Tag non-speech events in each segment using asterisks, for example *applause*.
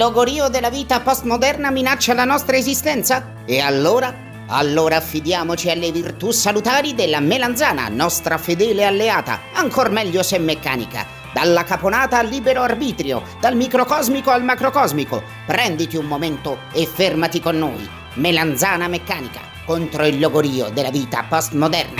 logorio della vita postmoderna minaccia la nostra esistenza? E allora? Allora affidiamoci alle virtù salutari della melanzana, nostra fedele alleata, ancor meglio se meccanica. Dalla caponata al libero arbitrio, dal microcosmico al macrocosmico. Prenditi un momento e fermati con noi. Melanzana meccanica contro il logorio della vita postmoderna.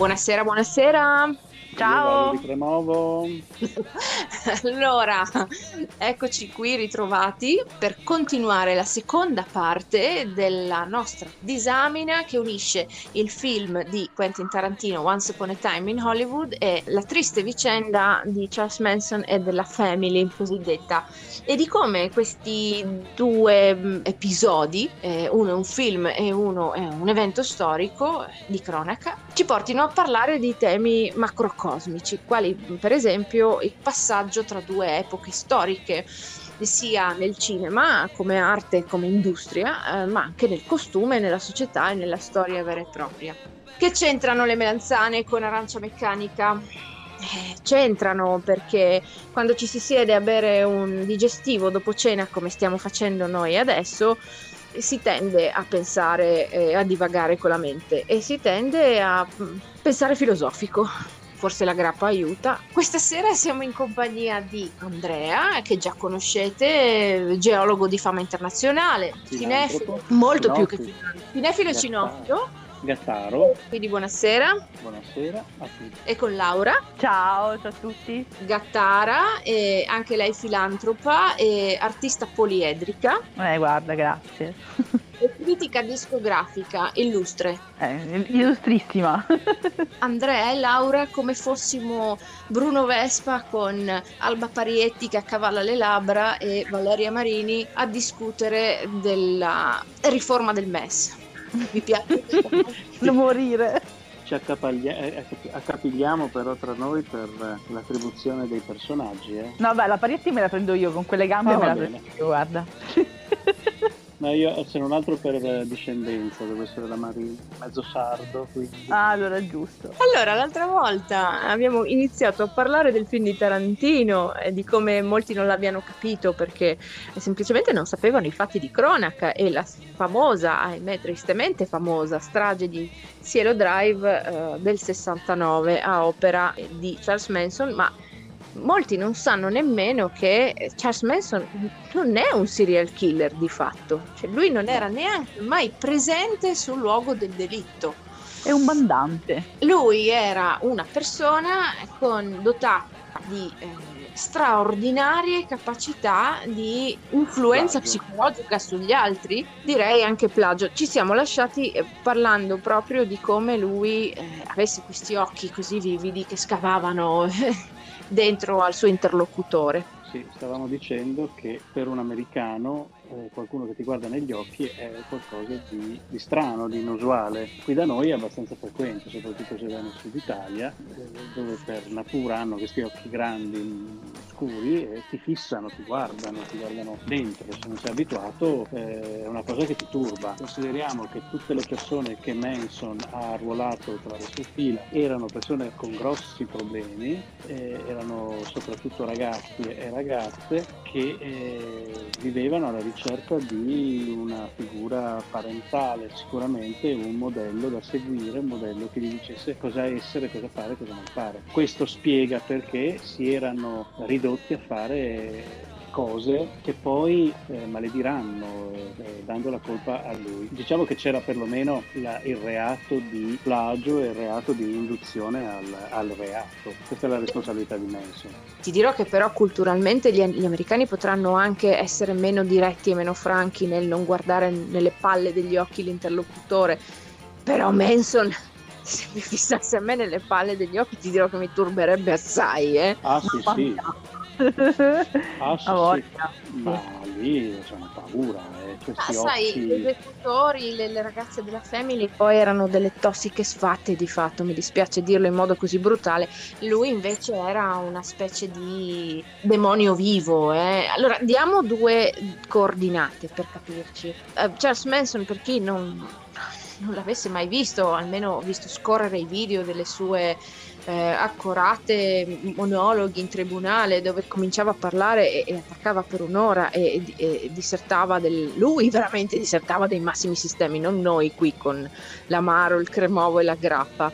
Buonasera, buonasera. Ciao. *laughs* Allora, eccoci qui ritrovati per continuare la seconda parte della nostra disamina che unisce il film di Quentin Tarantino Once Upon a Time in Hollywood e la triste vicenda di Charles Manson e della Family cosiddetta. E di come questi due mh, episodi, eh, uno è un film e uno è un evento storico di cronaca, ci portino a parlare di temi macrocosmici, quali per esempio il passaggio tra due epoche storiche, sia nel cinema come arte, come industria, eh, ma anche nel costume, nella società e nella storia vera e propria. Che c'entrano le melanzane con arancia meccanica? Eh, c'entrano perché quando ci si siede a bere un digestivo dopo cena, come stiamo facendo noi adesso, si tende a pensare, eh, a divagare con la mente e si tende a mm, pensare filosofico. Forse la grappa aiuta. Questa sera siamo in compagnia di Andrea, che già conoscete, geologo di fama internazionale, cinefilo, molto più che cinefilo e cinofilo Gattaro. Quindi buonasera. Buonasera a tutti. E con Laura. Ciao, ciao a tutti. Gattara, e anche lei filantropa e artista poliedrica. Eh, guarda, grazie. *laughs* E critica discografica illustre. Eh, illustrissima. *laughs* Andrea e Laura come fossimo Bruno Vespa con Alba Parietti che accavalla le labbra e Valeria Marini a discutere della riforma del MES. Mi piace. *laughs* non morire. Ci eh, accapigliamo però tra noi per l'attribuzione dei personaggi. Eh? No, beh, la Parietti me la prendo io, con quelle gambe ah, me la bene. prendo io, guarda. *laughs* No, io se non altro per discendenza, devo essere da Marino, mezzo sardo. Quindi... Ah, allora è giusto. Allora, l'altra volta abbiamo iniziato a parlare del film di Tarantino e di come molti non l'abbiano capito perché semplicemente non sapevano i fatti di cronaca e la famosa, ahimè tristemente famosa, strage di Cielo Drive eh, del 69 a opera di Charles Manson, ma molti non sanno nemmeno che Charles Manson non è un serial killer di fatto, cioè lui non era neanche mai presente sul luogo del delitto. È un mandante. Lui era una persona con dotata di eh, straordinarie capacità di influenza plagio. psicologica sugli altri, direi anche plagio. Ci siamo lasciati eh, parlando proprio di come lui eh, avesse questi occhi così vividi che scavavano *laughs* dentro al suo interlocutore. Sì, stavamo dicendo che per un americano eh, qualcuno che ti guarda negli occhi è qualcosa di, di, strano, di inusuale. Qui da noi è abbastanza frequente, soprattutto se vai nel sud Italia, eh, dove per natura hanno questi occhi grandi, scuri e ti fissano, ti guardano, ti guardano dentro. Se non sei abituato eh, è una cosa che ti turba. Consideriamo che tutte le persone che Manson ha arruolato tra le sue fila erano persone con grossi problemi, eh, erano soprattutto ragazzi e ragazze che eh, vivevano alla ricerca di una figura parentale, sicuramente un modello da seguire, un modello che gli dicesse cosa essere, cosa fare, cosa non fare. Questo spiega perché si erano ridotti a fare cose che poi eh, malediranno eh, dando la colpa a lui. Diciamo che c'era perlomeno la, il reato di plagio e il reato di induzione al, al, reato. Questa è la responsabilità di Manson. Ti dirò che però culturalmente gli, gli americani potranno anche essere meno diretti e meno franchi nel non guardare nelle palle degli occhi l'interlocutore, però Manson *laughs* se mi fissasse a me nelle palle degli occhi ti dirò che mi turberebbe assai, eh. Ah sì, sì. Ah, sì. Ma lì c'è una paura, eh. Questi ah, sai, gli esecutori, le, le, ragazze della Family poi erano delle tossiche sfatte di fatto, mi dispiace dirlo in modo così brutale. Lui invece era una specie di demonio vivo. Eh. Allora, diamo due coordinate per capirci. Uh, Charles Manson, per chi non, non l'avesse mai visto, almeno visto scorrere i video delle sue eh, accorate monologhi in tribunale dove cominciava a parlare e, e attaccava per un'ora e, e, e, dissertava del lui veramente dissertava dei massimi sistemi, non noi qui con l'amaro, il cremovo e la grappa.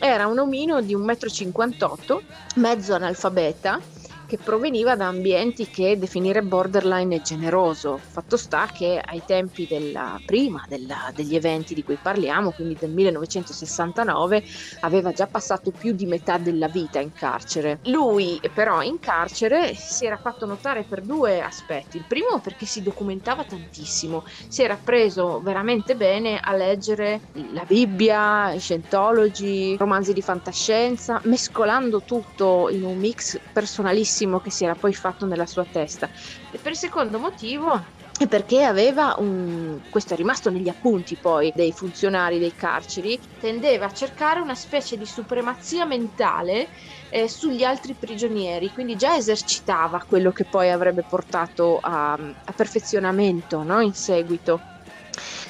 Era un omino di 1,58 m, mezzo analfabeta, che proveniva da ambienti che definire borderline è generoso. Fatto sta che ai tempi della prima della, degli eventi di cui parliamo, quindi del 1969, aveva già passato più di metà della vita in carcere. Lui però in carcere si era fatto notare per due aspetti. Il primo perché si documentava tantissimo, si era preso veramente bene a leggere la Bibbia, i Scientology, romanzi di fantascienza, mescolando tutto in un mix personalissimo che si era poi fatto nella sua testa. E per il secondo motivo è perché aveva un questo è rimasto negli appunti poi dei funzionari dei carceri tendeva a cercare una specie di supremazia mentale eh, sugli altri prigionieri quindi già esercitava quello che poi avrebbe portato a, a perfezionamento no? in seguito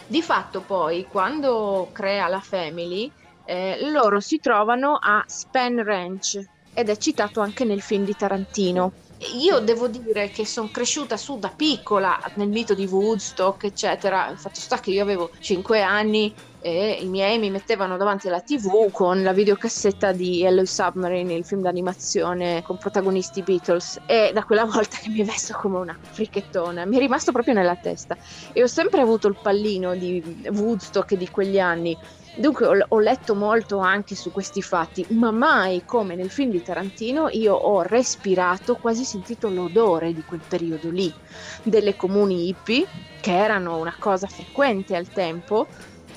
di fatto poi quando crea la Family eh, loro si trovano a Span Ranch ed è citato anche nel film di Tarantino. Io devo dire che sono cresciuta su da piccola nel mito di Woodstock, eccetera. Il fatto sta che io avevo 5 anni e i miei mi mettevano davanti alla tv con la videocassetta di Yellow Submarine, il film d'animazione con protagonisti Beatles e da quella *laughs* volta che mi vesto come una fricchettona, mi è rimasto proprio nella testa. E ho sempre avuto il pallino di Woodstock di quegli anni. Dunque ho, letto molto anche su questi fatti, ma mai come nel film di Tarantino io ho respirato, quasi sentito l'odore di quel periodo lì, delle comuni hippie, che erano una cosa frequente al tempo,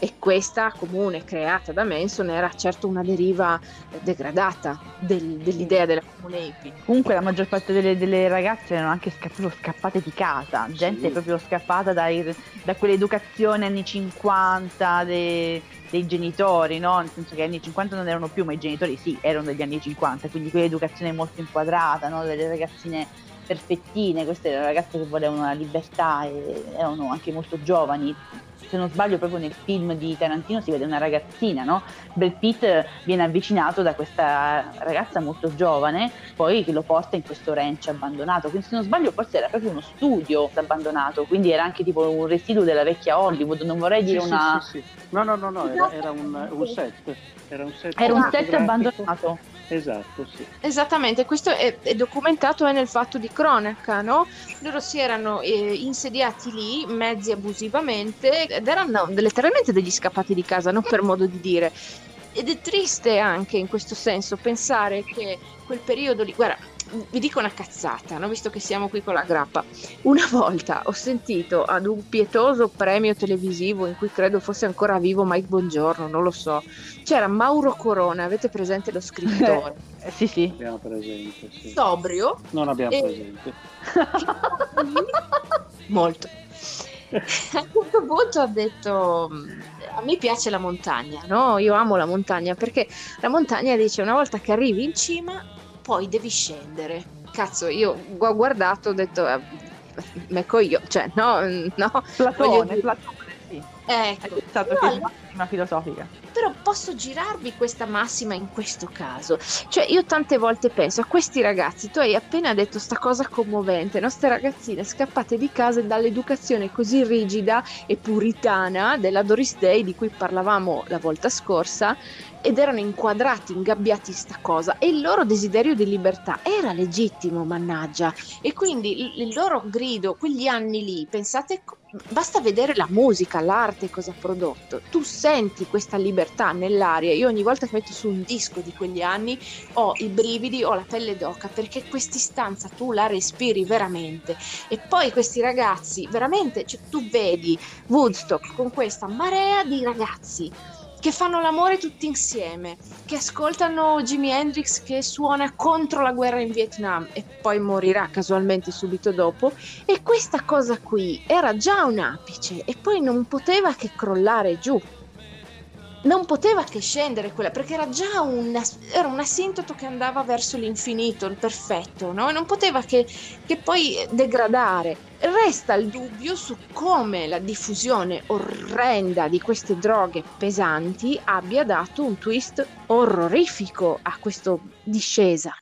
e questa comune creata da Manson era certo una deriva degradata del, dell'idea della comune hippie. Comunque la maggior parte delle, delle ragazze erano anche scapp- scappate di casa, gente sì. proprio scappata dai, da quell'educazione anni 50 dei, dei genitori, no? nel senso che anni 50 non erano più, ma i genitori sì, erano degli anni 50, quindi quell'educazione molto inquadrata, no? delle ragazzine perfettine, queste erano ragazze che volevano la libertà e erano anche molto giovani, se non sbaglio proprio nel film di Tarantino si vede una ragazzina, no? Brad Pitt viene avvicinato da questa ragazza molto giovane, poi che lo porta in questo ranch abbandonato, quindi se non sbaglio forse era proprio uno studio abbandonato, quindi era anche tipo un residuo della vecchia Hollywood, non vorrei dire sì, una... Sì, sì, no, no, no, no, era, era un, un set. Era un set, era un set abbandonato. Esatto, sì. Esattamente, questo è, è documentato nel fatto di cronaca, no? Loro si erano eh, insediati lì, mezzi abusivamente, ed erano letteralmente degli scappati di casa, non per modo di dire. Ed è triste anche in questo senso pensare che quel periodo lì, guarda, vi dico una cazzata, no? visto che siamo qui con la grappa. Una volta ho sentito ad un pietoso premio televisivo in cui credo fosse ancora vivo Mike Bongiorno, non lo so. C'era Mauro Corona, avete presente lo scrittore? Eh, *laughs* sì, sì. Abbiamo presente. Sì. Sobrio. Non abbiamo e... presente. *laughs* Molto. a un certo punto ha detto a me piace la montagna, no? Io amo la montagna perché la montagna dice una volta che arrivi in cima poi devi scendere. Cazzo, io ho guardato, ho detto, eh, mecco io, cioè, no, no. Platone, Platone, sì. Ecco. È stato no, la massima filosofica. Però posso girarvi questa massima in questo caso. Cioè, io tante volte penso a questi ragazzi, tu hai appena detto sta cosa commovente, no? Ste ragazzine scappate di casa dall'educazione così rigida e puritana della Doris Day di cui parlavamo la volta scorsa ed erano inquadrati, ingabbiati in sta cosa e il loro desiderio di libertà era legittimo, mannaggia. E quindi il loro grido, quegli anni lì, pensate, basta vedere la musica, l'arte, cosa ha prodotto. Tu senti questa libertà nell'aria. Io ogni volta che metto su un disco di quegli anni ho i brividi, ho la pelle d'oca, perché quest'istanza tu la respiri veramente. E poi questi ragazzi, veramente, cioè, tu vedi Woodstock con questa marea di ragazzi che fanno l'amore tutti insieme, che ascoltano Jimi Hendrix che suona contro la guerra in Vietnam e poi morirà casualmente subito dopo. E questa cosa qui era già un apice e poi non poteva che crollare giù non poteva che scendere quella, perché era già un, era un asintoto che andava verso l'infinito, il perfetto, no? Non poteva che, che poi degradare. Resta il dubbio su come la diffusione orrenda di queste droghe pesanti abbia dato un twist orrorifico a questa discesa.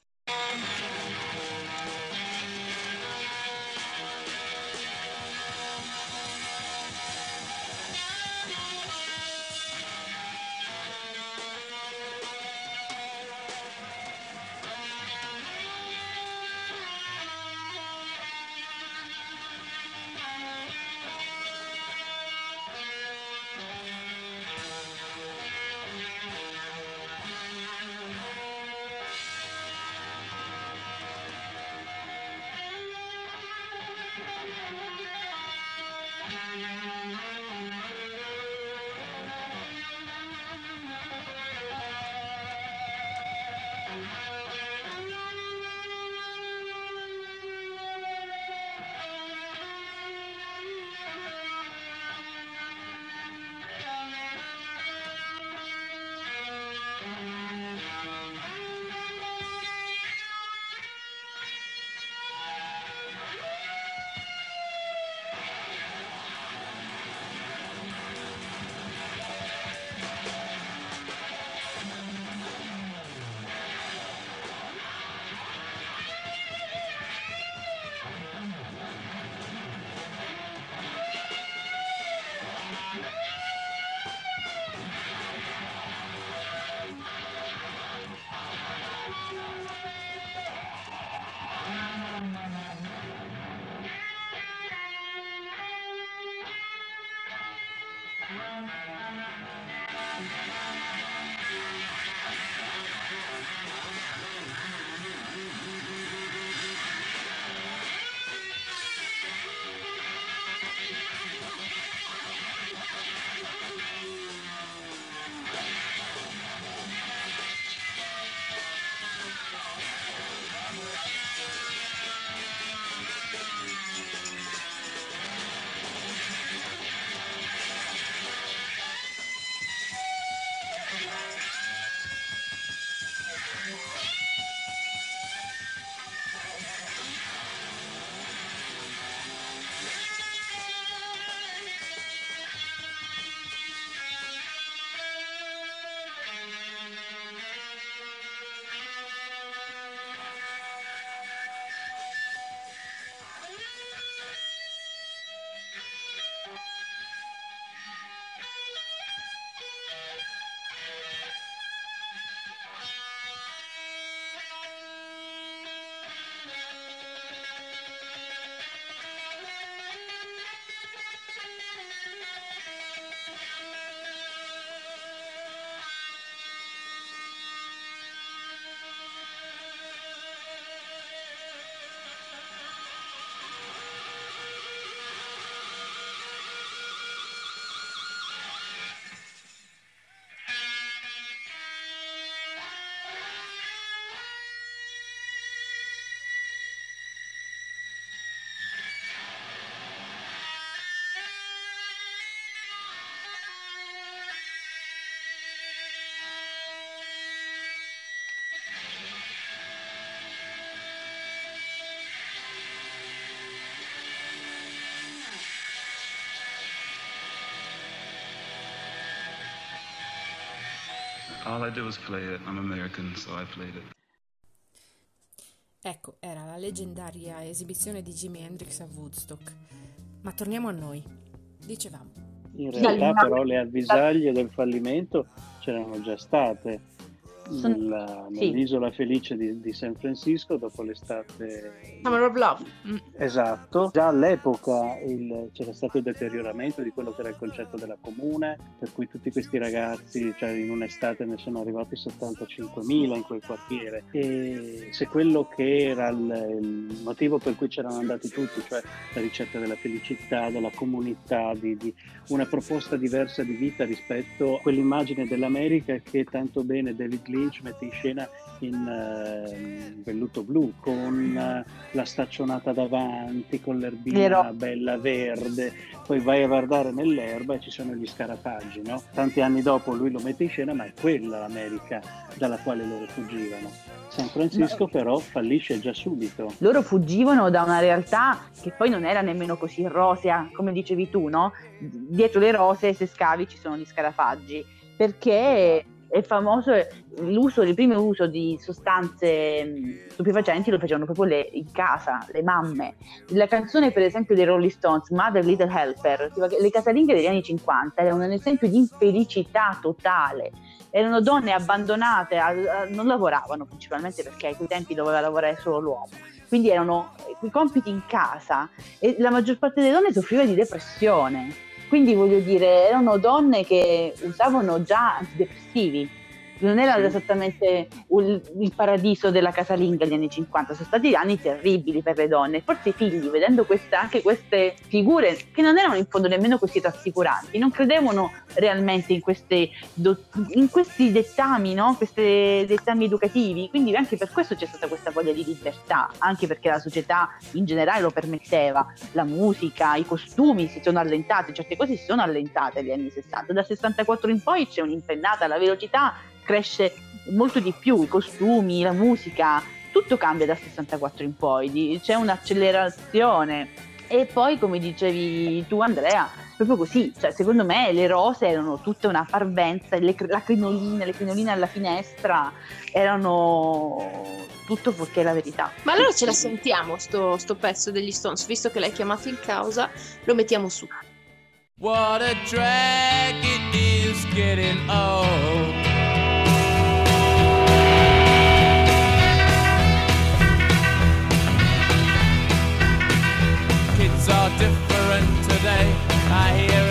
I did was play it. I'm American, so I played it. Ecco, era la leggendaria esibizione di Jimi Hendrix a Woodstock. Ma torniamo a noi. Dicevamo. In realtà però le avvisaglie del fallimento c'erano già state nella- sì. nell'isola felice di, di San Francisco dopo l'estate Summer of Love. Esatto, già all'epoca il- c'era stato il deterioramento di quello che era il concetto della comune, per cui tutti questi ragazzi, cioè in un'estate ne sono arrivati 75.000 in quel quartiere. E se quello che era il, il motivo per cui c'erano andati tutti, cioè la ricerca della felicità, della comunità, di, di una proposta diversa di vita rispetto a quell'immagine dell'America che tanto bene David Lynch mette in scena in eh, Velluto Blu con eh, la staccionata davanti, con l'erbina Vero. bella verde, poi vai a guardare nell'erba e ci sono gli scarafaggi, no? Tanti anni dopo lui lo mette in scena, ma è quella l'America dalla quale loro fuggivano. San Francisco però fallisce già subito. loro fuggivano da una realtà che poi non era nemmeno così rosea, come dicevi tu, no? Dietro le rose, se scavi, ci sono gli scarafaggi, perché è famoso l'uso, il primo uso di sostanze mh, stupefacenti lo facevano proprio le- in casa, le mamme. La canzone, per esempio, dei Rolling Stones, Mother Little Helper, le casalinghe degli anni 50 erano un esempio di infelicità totale. Erano donne abbandonate, a- a- non lavoravano principalmente perché a quei tempi doveva lavorare solo l'uomo. Quindi erano i compiti in casa e la maggior parte delle donne soffriva di depressione. Quindi voglio dire, erano donne che usavano già antidepressivi. Non era Sì. esattamente un- il paradiso della casalinga negli anni 50, sono stati anni terribili per le donne. Forse i figli, vedendo queste- anche queste figure che non erano in fondo nemmeno così rassicuranti, non credevano realmente in, queste in questi dettami, no? questi dettami educativi. Quindi anche per questo c'è stata questa voglia di libertà, anche perché la società in generale lo permetteva. La musica, i costumi si sono allentati, certe cose si sono allentate negli anni 60. Da 64 in poi c'è un'impennata, la velocità cresce molto di più, i costumi, la musica, tutto cambia da 64 in poi, c'è un'accelerazione. E poi, come dicevi tu, Andrea, proprio così, cioè, secondo me le rose erano tutta una parvenza, le la crinolina, le crinoline alla finestra erano tutto fuorché la verità. Ma allora ce la sentiamo sto, sto pezzo degli Stones, visto che l'hai chiamato in causa, lo mettiamo su. What a drag it is getting old. Kids are different today. I hear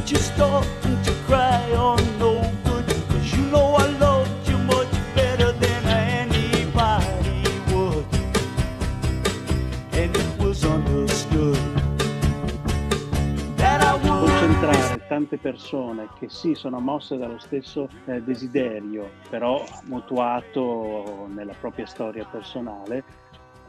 that you're starting to cry are no good. Cause you know I loved you much better than anybody would. And it was understood that I would. concentrare tante persone che sì sono mosse dallo stesso eh, desiderio, però mutuato nella propria storia personale,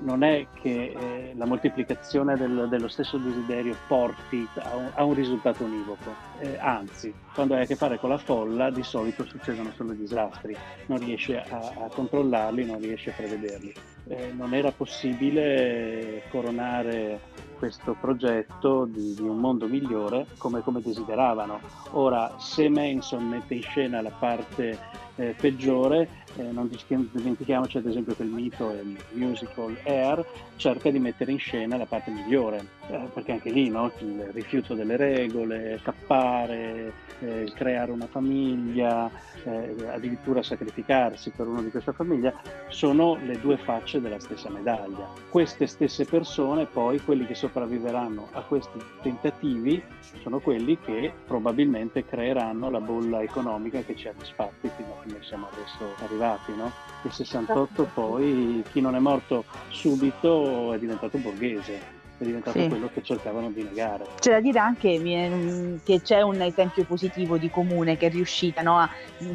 non è che eh, la moltiplicazione del- dello stesso desiderio porti a un, a un risultato univoco, Eh, anzi, quando hai a che fare con la folla di solito succedono solo disastri, non riesci a, a controllarli, non riesci a prevederli. Eh, non era possibile coronare questo progetto di, di un mondo migliore come, come desideravano. Ora, se Manson mette in scena la parte eh, peggiore, eh, non dimentichiamoci ad esempio che il mito e il musical Air cerca di mettere in scena la parte migliore, eh, perché anche lì no, il rifiuto delle regole, scappare, eh, creare una famiglia, eh, addirittura sacrificarsi per uno di questa famiglia, sono le due facce della stessa medaglia. Queste stesse persone, poi, quelli che sopravviveranno a questi tentativi, sono quelli che probabilmente creeranno la bolla economica che ci ha disfatti fino a come siamo adesso arrivati. No? Nel 68 poi chi non è morto subito è diventato borghese, è diventato Sì. quello che cercavano di negare. C'è da dire anche mm, che c'è un esempio positivo di comune che è riuscita, no?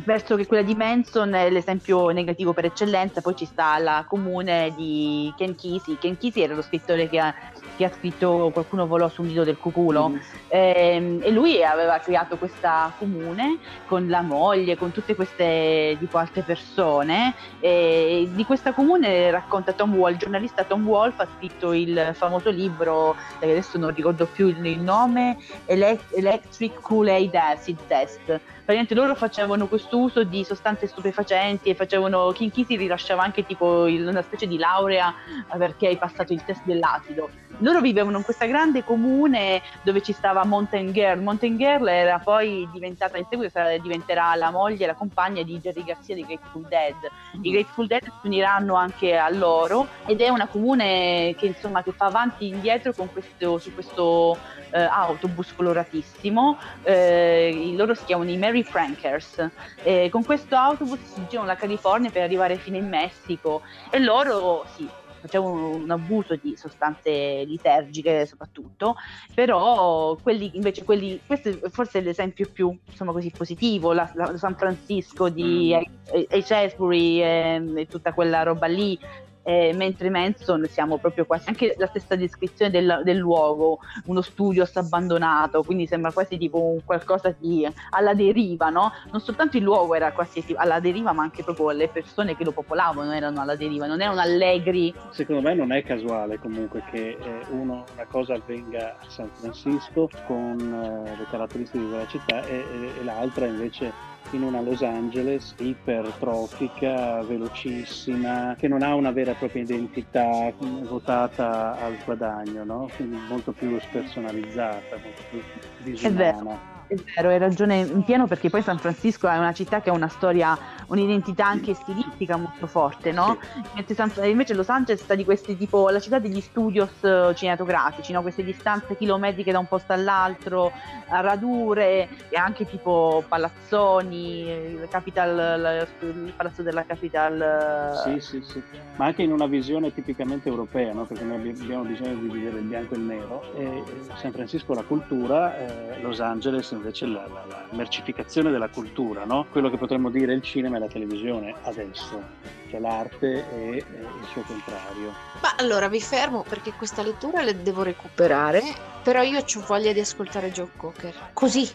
verso che quella di Manson è l'esempio negativo per eccellenza, poi ci sta la comune di Ken Kesey. Ken Kesey era lo scrittore che ha, che ha scritto Qualcuno volò su un nido del cuculo Mhm. Ehm, e lui aveva creato questa comune con la moglie, con tutte queste tipo altre persone e di questa comune racconta Tom Wolfe, il giornalista Tom Wolfe ha scritto il famoso libro, che adesso non ricordo più il, nome, Ele- Electric Kool-Aid Acid Test. Praticamente loro facevano questo uso di sostanze stupefacenti e facevano, King Kitty rilasciava anche tipo il- una specie di laurea eh, perché hai passato il test dell'acido. Loro vivevano in questa grande comune dove ci stava Mountain Girl. Mountain Girl era poi diventata, in seguito sarà- diventerà la moglie e la compagna di Jerry Garcia dei Grateful Dead. I Grateful Dead si uniranno anche a loro ed è una comune che insomma che fa avanti e indietro con questo, su questo eh, autobus coloratissimo. Eh, loro si chiamano i Mary Frankers. Eh, con questo autobus si girano la California per arrivare fino in Messico e loro sì facevano un abuso di sostanze lisergiche soprattutto, però quelli invece quelli, questo è forse l'esempio più insomma così positivo, la, la- San Francisco di Mm. H- Hesbury e, e tutta quella roba lì, eh, mentre Manson siamo proprio quasi anche la stessa descrizione del, del luogo, uno studio abbandonato, quindi sembra quasi tipo qualcosa di alla deriva, no? Non soltanto il luogo era quasi alla deriva, ma anche proprio le persone che lo popolavano erano alla deriva, non erano allegri. Secondo me non è casuale comunque che eh, uno, una cosa avvenga a San Francisco con eh, le caratteristiche di quella città e, e- e l'altra invece in una Los Angeles ipertrofica, velocissima, che non ha una vera e propria identità votata al guadagno, no? quindi molto più spersonalizzata, molto più disumana. È vero, hai ragione in pieno perché poi San Francisco è una città che ha una storia, un'identità anche stilistica molto forte, no? Mentre San- invece Los Angeles sta di questi tipo la città degli studios eh, cinematografici, no? Queste distanze chilometriche da un posto all'altro, radure e anche tipo palazzoni, il Capital, il palazzo della Capital. Sì, sì, sì, ma anche in una visione tipicamente europea, no? perché noi abbi- abbiamo bisogno di dividere il bianco e il nero. E eh, San Francisco la cultura, eh, Los Angeles invece la, la- la mercificazione della cultura, no? quello che potremmo dire il cinema e la televisione adesso, cioè l'arte e, il suo contrario. Ma allora vi fermo perché questa lettura la devo recuperare, però io ho voglia di ascoltare Joe Cocker. Così.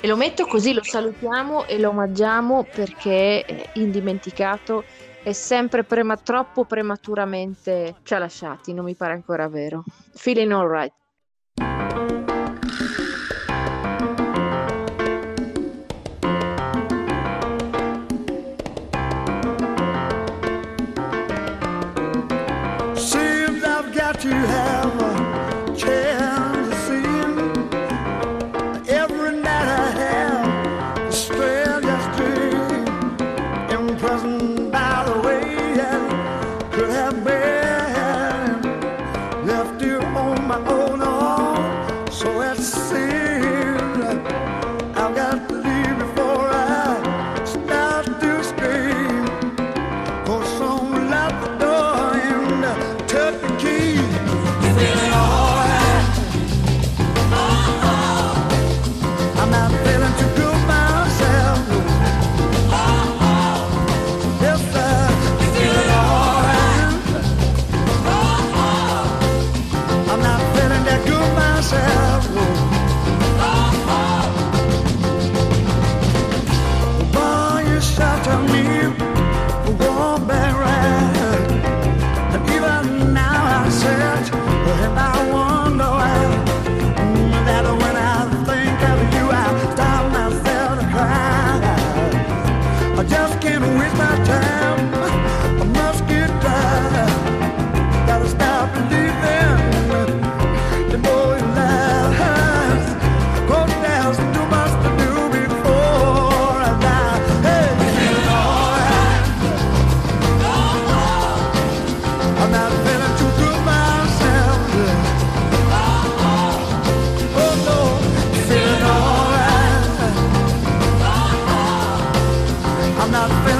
E lo metto così, lo salutiamo e lo omaggiamo perché è indimenticato e sempre prema- troppo prematuramente ci ha lasciati, non mi pare ancora vero. Feeling alright. not.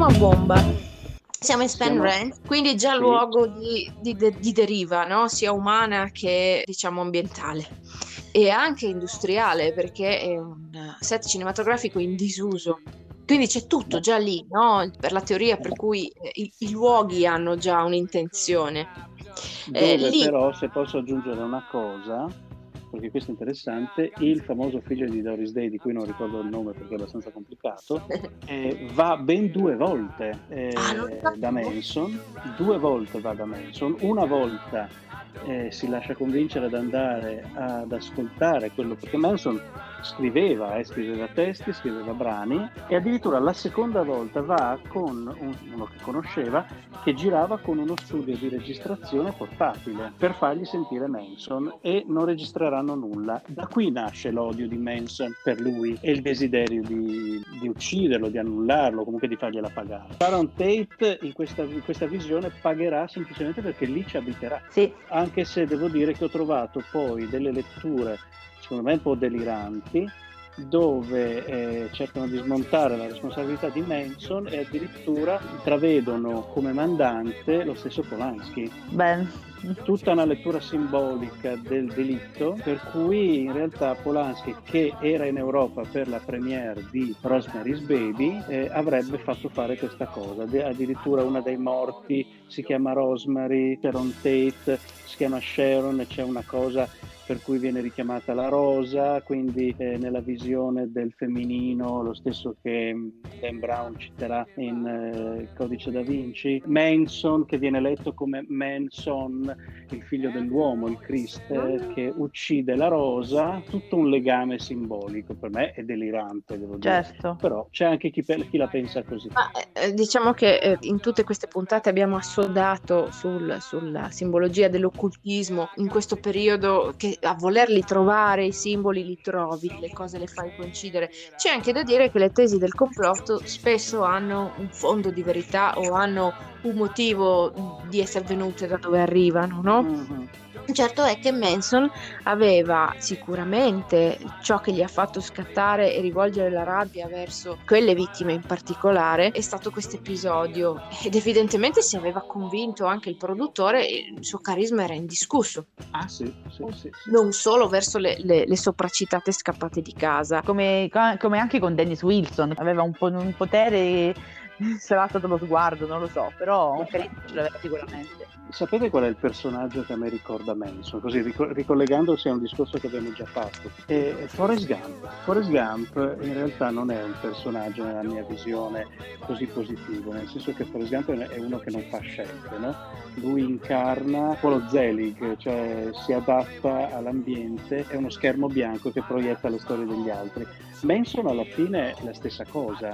Siamo a bomba. Siamo in Span Siamo- Ranch, quindi già Sì. luogo di, di- di deriva, no? sia umana che diciamo ambientale e anche industriale perché è un set cinematografico in disuso. Quindi c'è tutto già lì, no? Per la teoria per cui eh, i, i luoghi hanno già un'intenzione. Eh, Dove lì- però, se posso aggiungere una cosa, perché questo è interessante, il famoso figlio di Doris Day, di cui non ricordo il nome perché è abbastanza complicato, eh, va ben due volte eh, Ah, da Manson, due volte va da Manson, una volta eh, si lascia convincere ad andare ad ascoltare quello, perché Manson scriveva, eh, scriveva testi, scriveva brani e addirittura la seconda volta va con un- uno che conosceva che girava con uno studio di registrazione portatile per fargli sentire Manson e non registreranno nulla. Da qui nasce l'odio di Manson per lui e il desiderio di, di ucciderlo, di annullarlo, comunque di fargliela pagare. Sharon Tate in questa, in questa visione pagherà semplicemente perché lì ci abiterà Sì, anche se devo dire che ho trovato poi delle letture secondo me un po' deliranti dove eh, cercano di smontare la responsabilità di Manson e addirittura intravedono come mandante lo stesso Polanski. beh, Tutta una lettura simbolica del delitto, per cui in realtà Polanski, che era in Europa per la premiere di Rosemary's Baby, eh, avrebbe fatto fare questa cosa. De- addirittura una dei morti si chiama Rosemary, Sharon Tate si chiama Sharon e c'è una cosa per cui viene richiamata la rosa, quindi eh, nella visione del femminino, lo stesso che mm, Dan Brown citerà in eh, Il Codice da Vinci, Manson che viene letto come Manson, il figlio dell'uomo, il Christ, eh, che uccide la rosa, tutto un legame simbolico, per me è delirante, devo dire. certo. Però c'è anche chi, chi la pensa così. Ma, eh, diciamo che eh, in tutte queste puntate abbiamo assodato sul- sulla simbologia dell'occultismo in questo periodo che a volerli trovare i simboli li trovi, le cose le fai coincidere. C'è anche da dire che le tesi del complotto spesso hanno un fondo di verità o hanno un motivo di essere venute da dove arrivano, no? Mhm. Certo è che Manson aveva sicuramente ciò che gli ha fatto scattare e rivolgere la rabbia verso quelle vittime in particolare è stato questo episodio ed evidentemente si aveva convinto anche il produttore e il suo carisma era indiscusso, Ah sì, sì, sì. sì. non solo verso le, le- le sopracitate scappate di casa. Come, come anche con Dennis Wilson, aveva un, po- un potere, sarà stato lo sguardo, non lo so, però un carisma ce l'aveva sicuramente. Sapete qual è il personaggio che a me ricorda Manson? Così rico- ricollegandosi a un discorso che abbiamo già fatto. È è Forrest Gump. Forrest Gump in realtà non è un personaggio nella mia visione così positivo, nel senso che Forrest Gump è uno che non fa scelte, no? Lui incarna un po' lo Zelig, cioè si adatta all'ambiente, è uno schermo bianco che proietta le storie degli altri. Manson alla fine è la stessa cosa,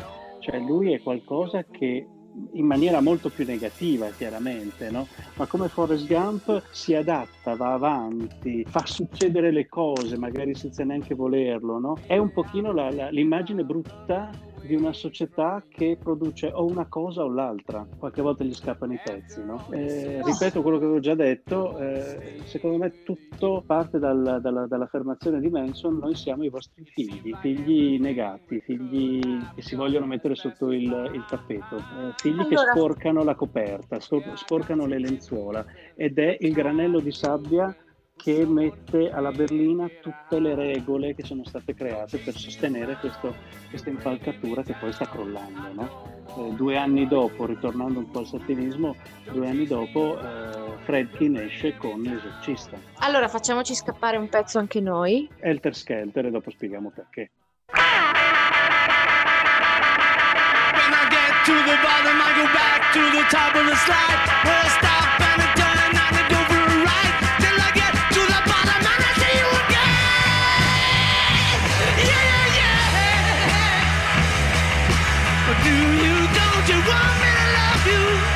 cioè lui è qualcosa che in maniera molto più negativa chiaramente, no? ma come Forrest Gump si adatta, va avanti, fa succedere le cose magari senza neanche volerlo, no? è un pochino la- la- l'immagine brutta di una società che produce o una cosa o l'altra, qualche volta gli scappano i pezzi. No? Eh, ripeto quello che avevo già detto, eh, secondo me tutto parte dal- dalla- dall'affermazione di Manson, noi siamo i vostri figli, figli negati, figli che si vogliono mettere sotto il, il tappeto, eh, figli Allora- che sporcano la coperta, sporcano le lenzuola ed è il granello di sabbia che mette alla berlina tutte le regole che sono state create per sostenere questo- questa impalcatura che poi sta crollando. no? Eh, due anni dopo, ritornando un po' al satirismo, due anni dopo eh, Fredkin esce con l'esorcista. Allora facciamoci scappare un pezzo anche noi. Helter Skelter e dopo spieghiamo perché. When I get to the bottom, I go back to the top of the slide. Do you, don't you want me to love you?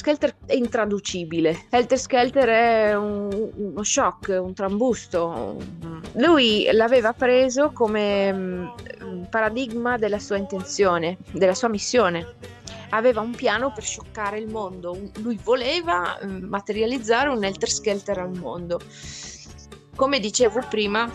Skelter è intraducibile. Helter Skelter è un- uno shock, un trambusto. Lui l'aveva preso come mm, paradigma della sua intenzione, della sua missione. Aveva un piano per scioccare il mondo. Lui voleva mm, materializzare un Helter Skelter al mondo. Come dicevo prima,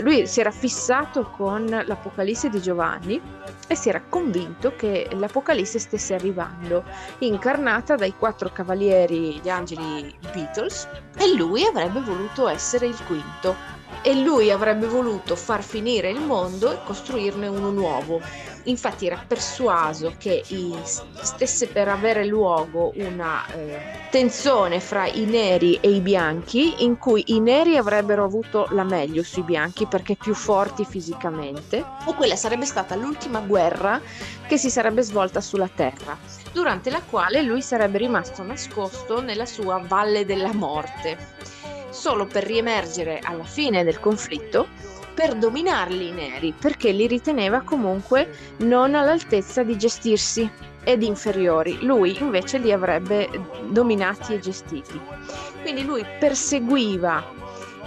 lui si era fissato con l'Apocalisse di Giovanni e si era convinto che l'Apocalisse stesse arrivando, incarnata dai quattro cavalieri, gli angeli Beatles, e lui avrebbe voluto essere il quinto. E lui avrebbe voluto far finire il mondo e costruirne uno nuovo. Infatti era persuaso che stesse per avere luogo una eh, tensione fra i neri e i bianchi, in cui i neri avrebbero avuto la meglio sui bianchi perché più forti fisicamente, e quella sarebbe stata l'ultima guerra che si sarebbe svolta sulla Terra, durante la quale lui sarebbe rimasto nascosto nella sua Valle della Morte, solo per riemergere alla fine del conflitto per dominarli i neri, perché li riteneva comunque non all'altezza di gestirsi ed inferiori. Lui invece li avrebbe dominati e gestiti. Quindi lui perseguiva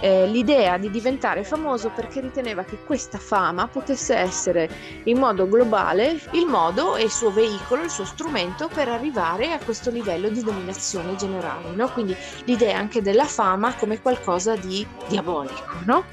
eh, l'idea di diventare famoso perché riteneva che questa fama potesse essere in modo globale il modo e il suo veicolo, il suo strumento per arrivare a questo livello di dominazione generale, no? Quindi l'idea anche della fama come qualcosa di diabolico, no?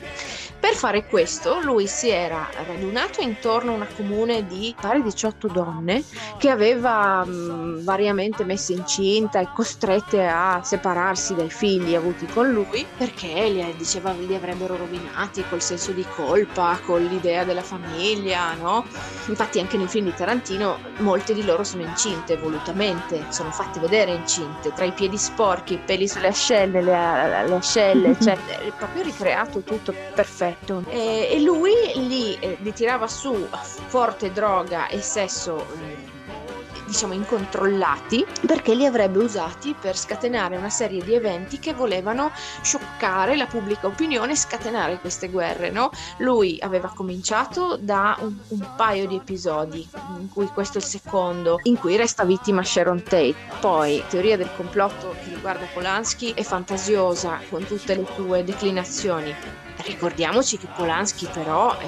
Per fare questo lui si era radunato intorno a una comune di pari 18 donne che aveva mh, variamente messe incinta e costrette a separarsi dai figli avuti con lui perché li, diceva li avrebbero rovinati col senso di colpa, con l'idea della famiglia, no? Infatti anche nei film di Tarantino molte di loro sono incinte volutamente, sono fatte vedere incinte, tra i piedi sporchi, i peli sulle ascelle, le, le ascelle, *laughs* cioè è proprio ricreato tutto perfetto. E, e lui li, eh, li tirava su forte droga e sesso eh, diciamo incontrollati perché li avrebbe usati per scatenare una serie di eventi che volevano scioccare la pubblica opinione e scatenare queste guerre. No? Lui aveva cominciato da un, un paio di episodi, in cui questo è il secondo, in cui resta vittima Sharon Tate. Poi, teoria del complotto che riguarda Polanski è fantasiosa con tutte le sue declinazioni. Ricordiamoci che Polanski però eh,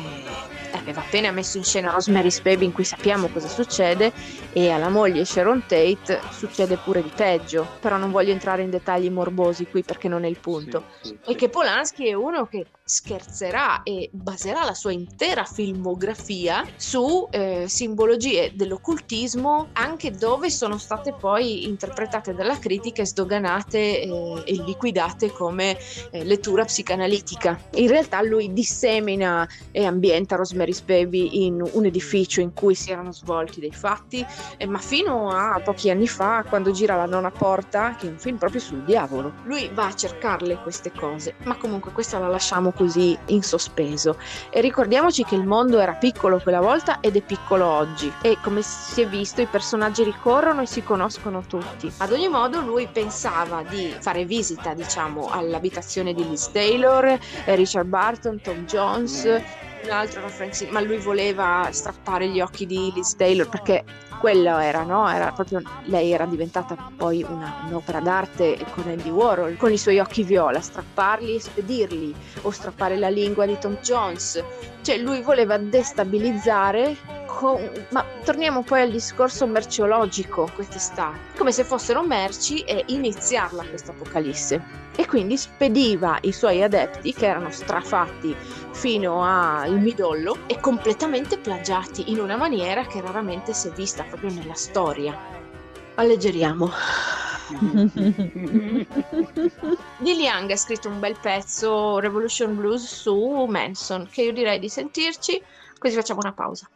aveva appena messo in scena Rosemary's Baby in cui sappiamo cosa succede e alla moglie Sharon Tate succede pure di peggio, però non voglio entrare in dettagli morbosi qui perché non è il punto. Sì, sì, E sì. che Polanski è uno che scherzerà e baserà la sua intera filmografia su eh, simbologie dell'occultismo anche dove sono state poi interpretate dalla critica e sdoganate eh, e liquidate come eh, lettura psicanalitica. In realtà lui dissemina e ambienta Rosemary's Baby in un edificio in cui si erano svolti dei fatti, eh, ma fino a pochi anni fa, quando gira La nona porta, che è un film proprio sul diavolo, lui va a cercarle queste cose, ma comunque questa la lasciamo così in sospeso. E ricordiamoci che il mondo era piccolo quella volta ed è piccolo oggi, e come si è visto i personaggi ricorrono e si conoscono tutti. Ad ogni modo lui pensava di fare visita, diciamo, all'abitazione di Liz Taylor, eh, Richard Barton, Tom Jones, un altro era ma lui voleva strappare gli occhi di Liz Taylor perché quello era, no? Era proprio, lei era diventata poi una- un'opera d'arte con Andy Warhol, con i suoi occhi viola, strapparli e spedirli, o strappare la lingua di Tom Jones. Cioè lui voleva destabilizzare, con- ma torniamo poi al discorso merceologico quest'estate, come se fossero merci e iniziarla questa apocalisse. E quindi spediva i suoi adepti, che erano strafatti fino al midollo e completamente plagiati in una maniera che raramente si è vista proprio nella storia. Alleggeriamo. *laughs* Neil Young ha scritto un bel pezzo Revolution Blues su Manson che io direi di sentirci così facciamo una pausa.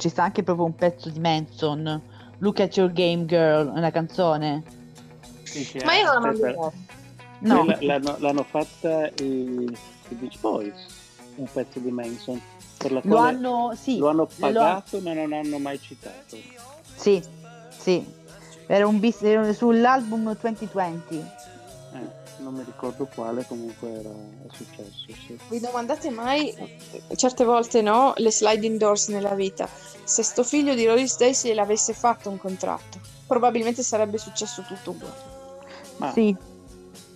Ci sta anche proprio un pezzo di Manson. Look at your game girl, una canzone. Sì, Ma io non la aspetta, mando. No, l'hanno, l'hanno fatta i, i Beach Boys, un pezzo di Manson, per la lo quale hanno, sì, lo hanno lo ha- pagato ma non hanno mai citato. sì, sì. Era un bis- era sull'album 2020. Non mi ricordo quale, comunque era è successo. Sì. Vi domandate mai, certe volte no, le sliding doors nella vita, se sto figlio di Loris Daisy l'avesse fatto un contratto, probabilmente sarebbe successo tutto uguale. Ma Sì.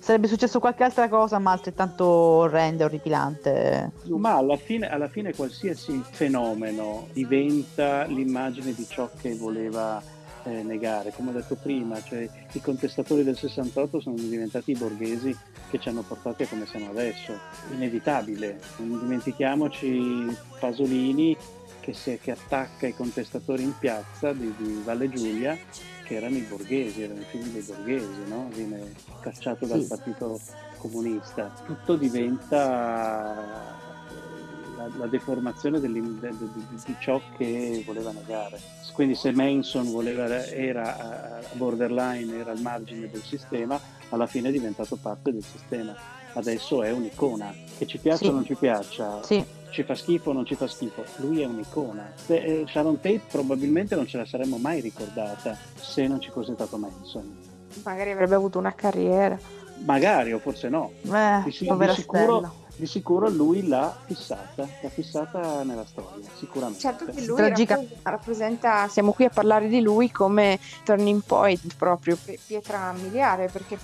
Sarebbe successo qualche altra cosa, ma altrettanto orrenda, orripilante. Ma alla fine, alla fine qualsiasi fenomeno diventa l'immagine di ciò che voleva eh, negare. Come ho detto prima, cioè, i contestatori del 68 sono diventati i borghesi che ci hanno portati a come siamo adesso. Inevitabile. Non dimentichiamoci Pasolini che, si- che attacca i contestatori in piazza di, di Valle Giulia che erano i borghesi, erano i figli dei borghesi, no? viene cacciato dal Sì. partito comunista. Tutto diventa la, la deformazione de- di ciò che voleva negare. Quindi se Manson voleva- era borderline, era al margine del sistema, alla fine è diventato parte del sistema. Adesso è un'icona, che ci piaccia Sì. o non ci piaccia, Sì, ci fa schifo o non ci fa schifo, lui è un'icona. Se- eh, Sharon Tate probabilmente non ce la saremmo mai ricordata se non ci fosse stato Manson. Magari avrebbe avuto una carriera. Magari o forse no. eh, Di, di sicuro, Stella. Di sicuro lui l'ha fissata, l'ha fissata nella storia, sicuramente. Certo che lui Tragica- rappres- rappresenta, siamo qui a parlare di lui come turning point proprio, pi- pietra miliare, perché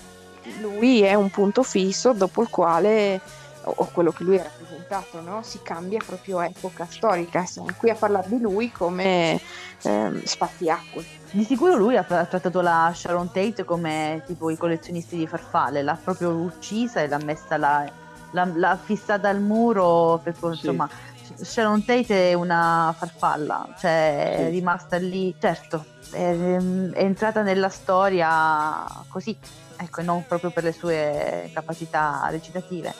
lui è un punto fisso dopo il quale, o quello che lui ha rappresentato, no? si cambia proprio epoca storica. Siamo qui a parlare di lui come ehm, spartiacque. Di sicuro lui ha, ha trattato la Sharon Tate come tipo i collezionisti di farfalle, l'ha proprio uccisa e l'ha messa là, l'ha, l'ha fissata al muro, per, Sì. insomma, Sharon Tate è una farfalla, cioè Sì. è rimasta lì, certo, è, è entrata nella storia così, ecco, non proprio per le sue capacità recitative,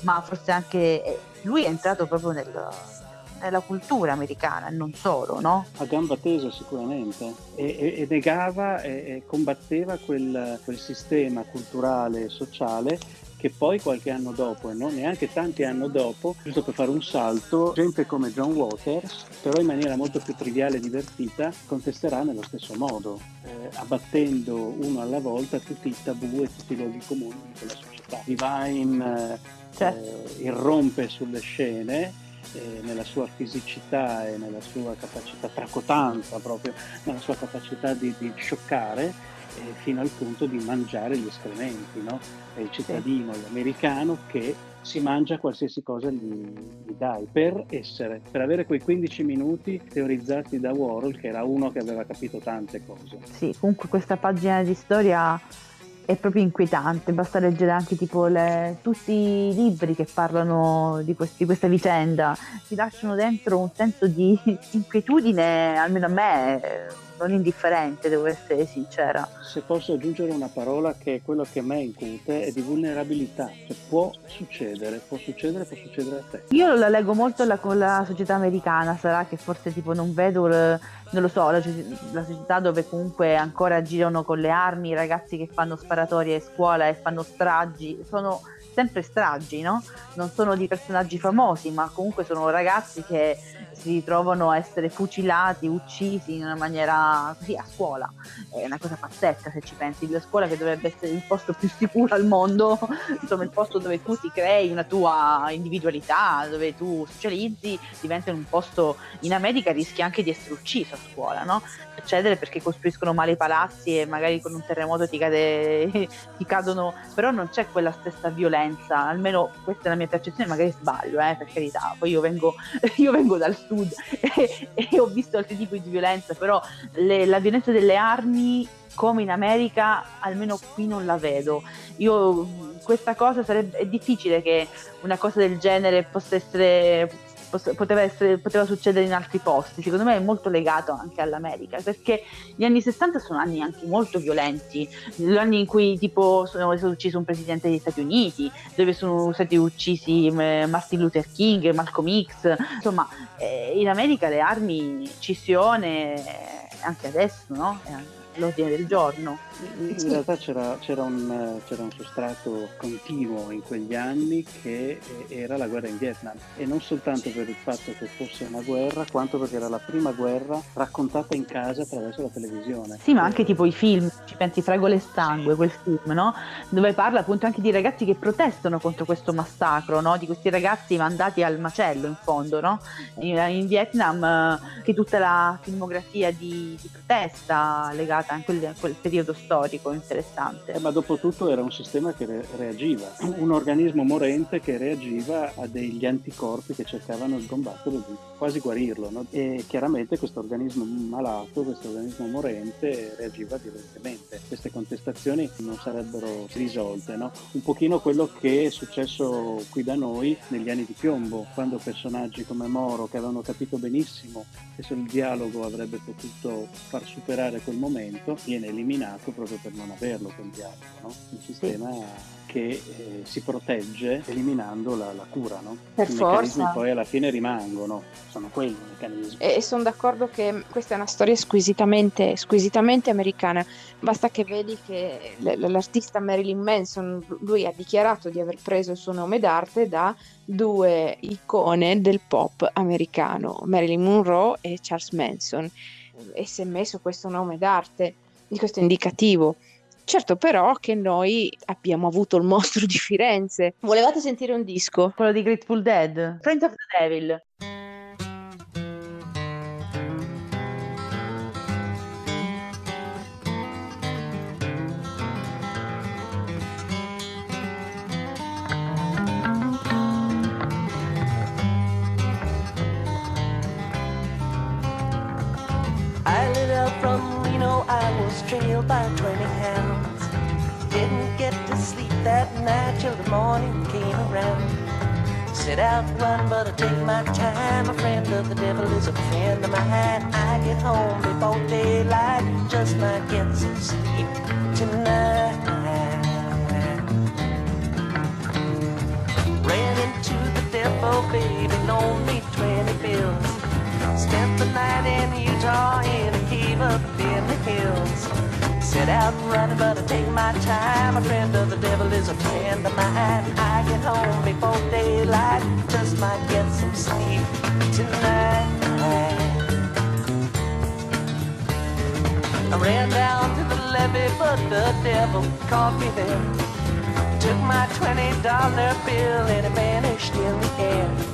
ma forse anche eh, lui è entrato proprio nel- nella cultura americana, non solo, no? A gamba tesa sicuramente e, e- e negava e, e combatteva quel, quel sistema culturale e sociale che poi qualche anno dopo, e non neanche tanti anni dopo, giusto per fare un salto, gente come John Waters, però in maniera molto più triviale e divertita, contesterà nello stesso modo, eh, abbattendo uno alla volta tutti i tabù e tutti i luoghi comuni di quella società. Divine eh, Certo. eh, irrompe sulle scene eh, nella sua fisicità e nella sua capacità tracotanza proprio, nella sua capacità di, di scioccare eh, fino al punto di mangiare gli escrementi, no? È il cittadino l'americano che si mangia qualsiasi cosa gli, gli dai per essere, per avere quei 15 minuti teorizzati da Warhol che era uno che aveva capito tante cose. Sì, comunque questa pagina di storia è proprio inquietante, basta leggere anche tipo le- tutti i libri che parlano di, questi- questa vicenda, ti lasciano dentro un senso di inquietudine, almeno a me, eh, non indifferente, devo essere sincera. Se posso aggiungere una parola che è quello che a me incute è di vulnerabilità, cioè può succedere, può succedere, può succedere a te. Io la leggo molto la- con la società americana, sarà che forse tipo non vedo, il- non lo so, la, la società dove comunque ancora girano con le armi i ragazzi che fanno sparatorie a scuola e fanno stragi, sono sempre stragi, no? Non sono di personaggi famosi, ma comunque sono ragazzi che si ritrovano a essere fucilati, uccisi in una maniera così a scuola. È una cosa pazzesca se ci pensi, la scuola che dovrebbe essere il posto più sicuro al mondo, *laughs* insomma il posto dove tu ti crei una tua individualità, dove tu socializzi, diventa un posto in America rischi anche di essere ucciso a scuola, no? Succedere perché costruiscono male i palazzi e magari con un terremoto ti, cade, *laughs* ti cadono, però non c'è quella stessa violenza, almeno questa è la mia percezione, magari sbaglio, eh, per carità, poi io vengo, *laughs* io vengo dal sud e, e ho visto altri tipi di violenza, però le- la violenza delle armi come in America almeno qui non la vedo. Io questa cosa sarebbe è difficile che una cosa del genere possa essere poteva, essere- poteva succedere in altri posti. Secondo me è molto legato anche all'America, perché gli anni 60 sono anni anche molto violenti, gli anni in cui tipo sono stato ucciso un presidente degli Stati Uniti, dove sono stati uccisi eh, Martin Luther King, Malcolm X, insomma eh, in America le armi ci sono eh, anche adesso, no? È all'ordine del giorno. In realtà c'era, c'era un, c'era un sostrato continuo in quegli anni che era la guerra in Vietnam e non soltanto per il fatto che fosse una guerra, quanto perché era la prima guerra raccontata in casa attraverso la televisione. Sì, ma anche tipo i film, ci pensi Fragole e Sangue, quel film, no? Dove parla appunto anche di ragazzi che protestano contro questo massacro, no? Di questi ragazzi mandati al macello in fondo, no? In, in Vietnam, eh, che tutta la filmografia di, di protesta legata a quel, a quel periodo storico interessante. Eh, ma dopo tutto era un sistema che re- reagiva, un organismo morente che reagiva a degli anticorpi che cercavano di combatterlo, di quasi guarirlo. no? E chiaramente questo organismo malato, questo organismo morente reagiva violentemente. Queste contestazioni non sarebbero risolte. no? Un pochino quello che è successo qui da noi negli anni di piombo, quando personaggi come Moro, che avevano capito benissimo che se il dialogo avrebbe potuto far superare quel momento, viene eliminato proprio per non averlo quel dialogo, no? un sistema che eh, si protegge eliminando la, la cura. No? Per I meccanismi forza. poi alla fine rimangono, sono quelli i meccanismi. E, sono d'accordo che questa è una storia squisitamente, squisitamente americana. Basta che vedi che l- l'artista Marilyn Manson, lui ha dichiarato di aver preso il suo nome d'arte da due icone del pop americano, Marilyn Monroe e Charles Manson, e si è messo questo nome d'arte, di questo indicativo. Certo però che noi abbiamo avuto il mostro di Firenze. Volevate sentire un disco? Quello di Grateful Dead, Friends of the Devil. I was trailed by 20 hounds. Didn't get to sleep that night till the morning came around. Set out to run, but I take my time. A friend of the devil is a friend of mine. I get home before daylight, just might get some sleep tonight. Ran into the devil, baby, loaned me 20 bills. Spent the night in Utah in a cave up in the hills. Set out and running, but I take my time. A friend of the devil is a friend of mine. I get home before daylight, just might get some sleep tonight. I ran down to the levee, but the devil caught me there. Took my twenty dollar bill and it vanished in the air.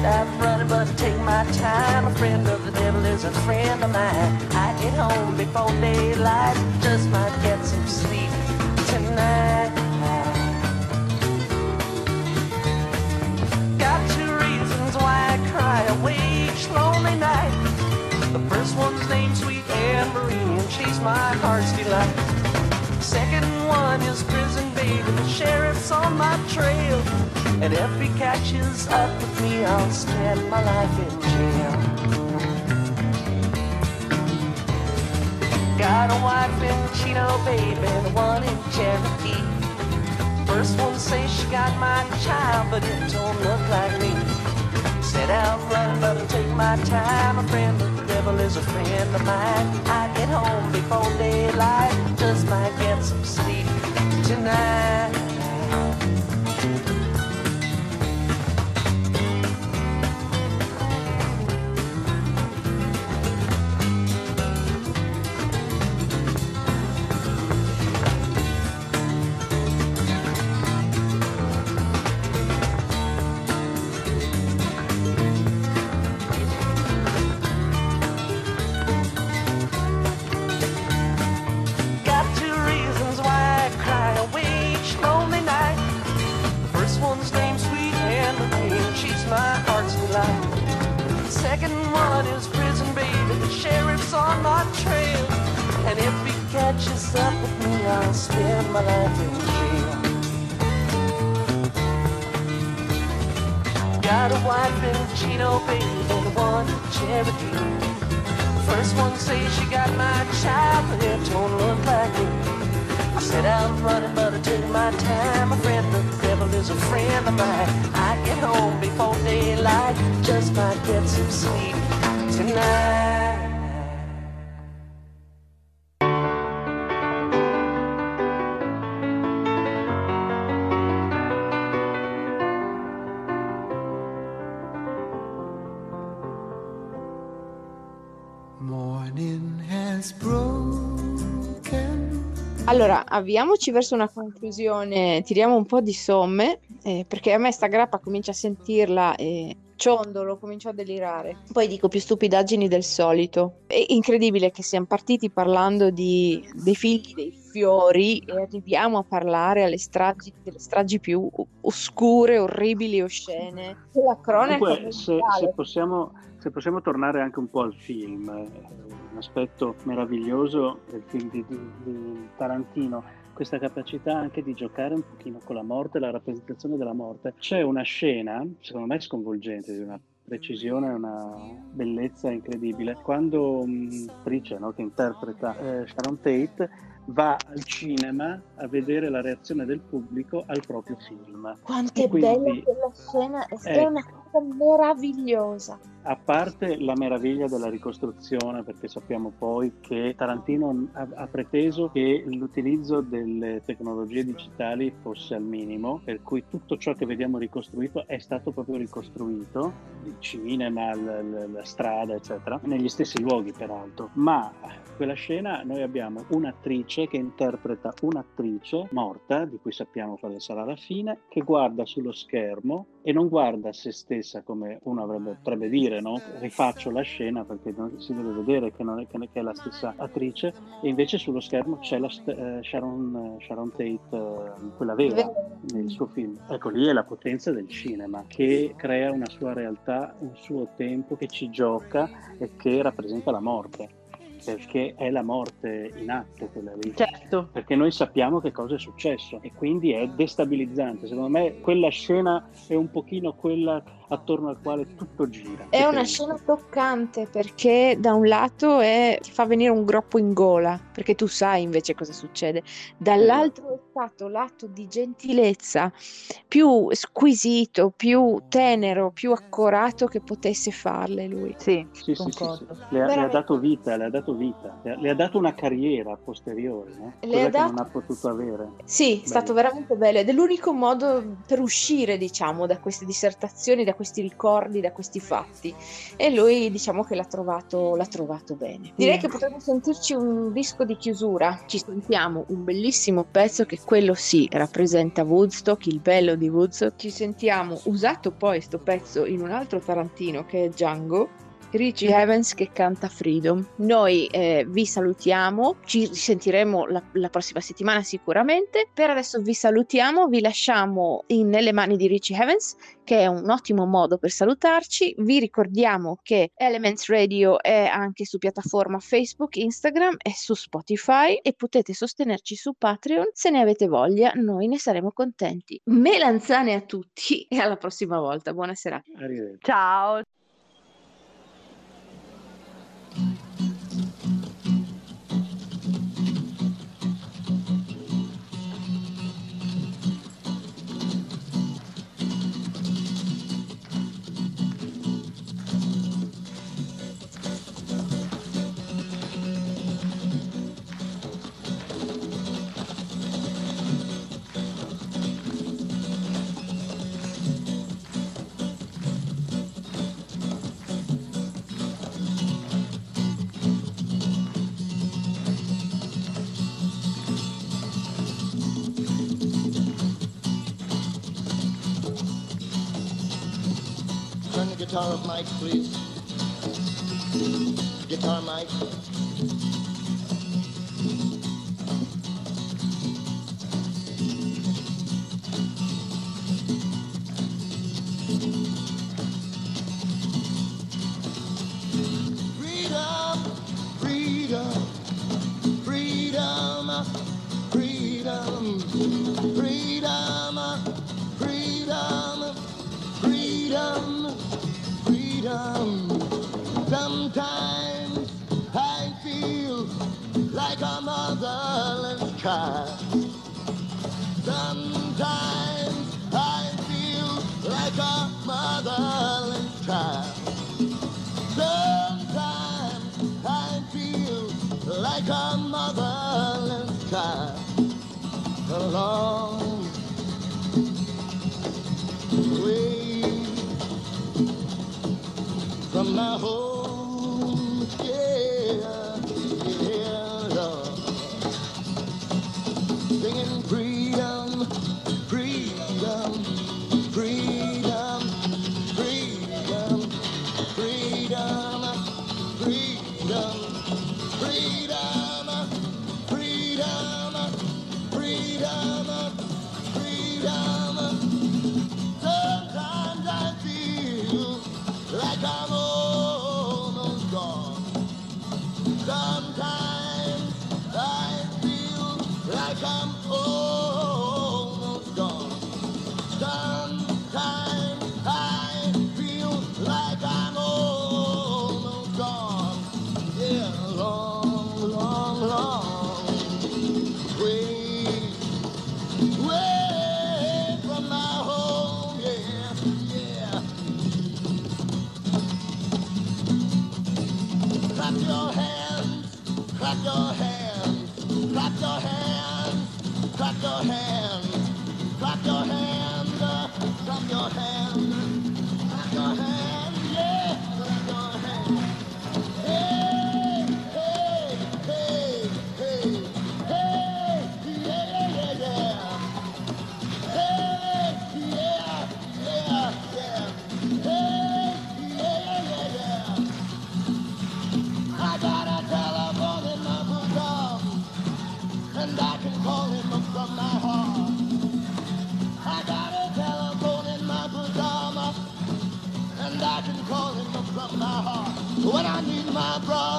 Stop running, but take my time. A friend of the devil is a friend of mine. I get home before daylight, just might get some sleep tonight. Got two reasons why I cry away each lonely night. The first one's named Sweet Anne Marie, and she's my heart's delight. Second one is prison baby, the sheriff's on my trail. And if he catches up with me, I'll spend my life in jail. Got a wife in Chino, baby, the one in Cherokee. First one says she got my child, but it don't look like me. Set out running, but take my time. A friend the devil is a friend of mine. I get home before daylight, just might get some sleep tonight. Spend my life in jail. got a wife in Chino, baby, and one in Cherokee. First one says she got my child, but it don't look like me. I set out running, but I took my time. A friend the devil is a friend of mine. I get home before daylight, just might get some sleep tonight. Allora, avviamoci verso una conclusione, tiriamo un po' di somme, eh, perché a me sta grappa comincia a sentirla e ciondolo, comincio a delirare. Poi dico più stupidaggini del solito. È incredibile che siamo partiti parlando di, dei figli dei fiori e arriviamo a parlare alle stragi, delle stragi più oscure, orribili, oscene. La cronaca Comunque, se, se possiamo, se possiamo tornare anche un po' al film, eh, un aspetto meraviglioso del film di, di- di Tarantino, questa capacità anche di giocare un pochino con la morte, la rappresentazione della morte. C'è una scena, secondo me sconvolgente, di una precisione una bellezza incredibile, quando l'attrice no, che interpreta eh, Sharon Tate va al cinema a vedere la reazione del pubblico al proprio film. Quanto è quindi- bella quella scena, è Ecco. una cosa meravigliosa. A parte la meraviglia della ricostruzione, perché sappiamo poi che Tarantino ha, ha preteso che l'utilizzo delle tecnologie digitali fosse al minimo, per cui tutto ciò che vediamo ricostruito è stato proprio ricostruito, il cinema, l- la strada, eccetera, negli stessi luoghi peraltro. Ma quella scena noi abbiamo un'attrice che interpreta un'attrice morta, di cui sappiamo quale sarà la fine, che guarda sullo schermo e non guarda se stessa come uno avrebbe, potrebbe dire, no? rifaccio la scena perché non- si deve vedere che, non è, che è la stessa attrice e invece sullo schermo c'è la eh, Sharon, eh, Sharon Tate, eh, quella vera nel suo film. Ecco lì è la potenza del cinema che crea una sua realtà, un suo tempo, che ci gioca e che rappresenta la morte. Perché è la morte in atto quella lì Certo. perché noi sappiamo che cosa è successo e quindi è destabilizzante. Secondo me quella scena è un pochino quella attorno al quale tutto gira. È una scena toccante perché da un lato è- ti fa venire un groppo in gola, perché tu sai invece cosa succede. Dall'altro è stato l'atto di gentilezza più squisito, più tenero, più accorato che potesse farle lui. Sì, Sì, sì, sì, sì. Le, ha, le ha dato vita, le ha dato vita, le ha, le ha dato una carriera posteriore, no? Le Cosa ha che dato- non ha potuto avere. Sì, è stato veramente bello ed è l'unico modo per uscire, diciamo, da queste dissertazioni, da questi ricordi, da questi fatti. E lui, diciamo che l'ha trovato, l'ha trovato bene. Direi che potremmo sentirci un disco di chiusura. Ci sentiamo un bellissimo pezzo che quello sì rappresenta Woodstock, il bello di Woodstock. Ci sentiamo usato poi sto pezzo in un altro Tarantino che è Django. Richie Evans che canta Freedom. Noi eh, vi salutiamo, ci risentiremo la, la prossima settimana sicuramente. Per adesso vi salutiamo, vi lasciamo in- nelle mani di Richie Evans, che è un ottimo modo per salutarci. Vi ricordiamo che Elements Radio è anche su piattaforma Facebook, Instagram e su Spotify e potete sostenerci su Patreon se ne avete voglia, noi ne saremo contenti. Melanzane a tutti e alla prossima volta. Buona serata. Arrivederci. Ciao. Turn the guitar up, Mike, please. Guitar, Mike. Clap your hands, clap your hands, clap your hands, clap your hands. but I need my brother.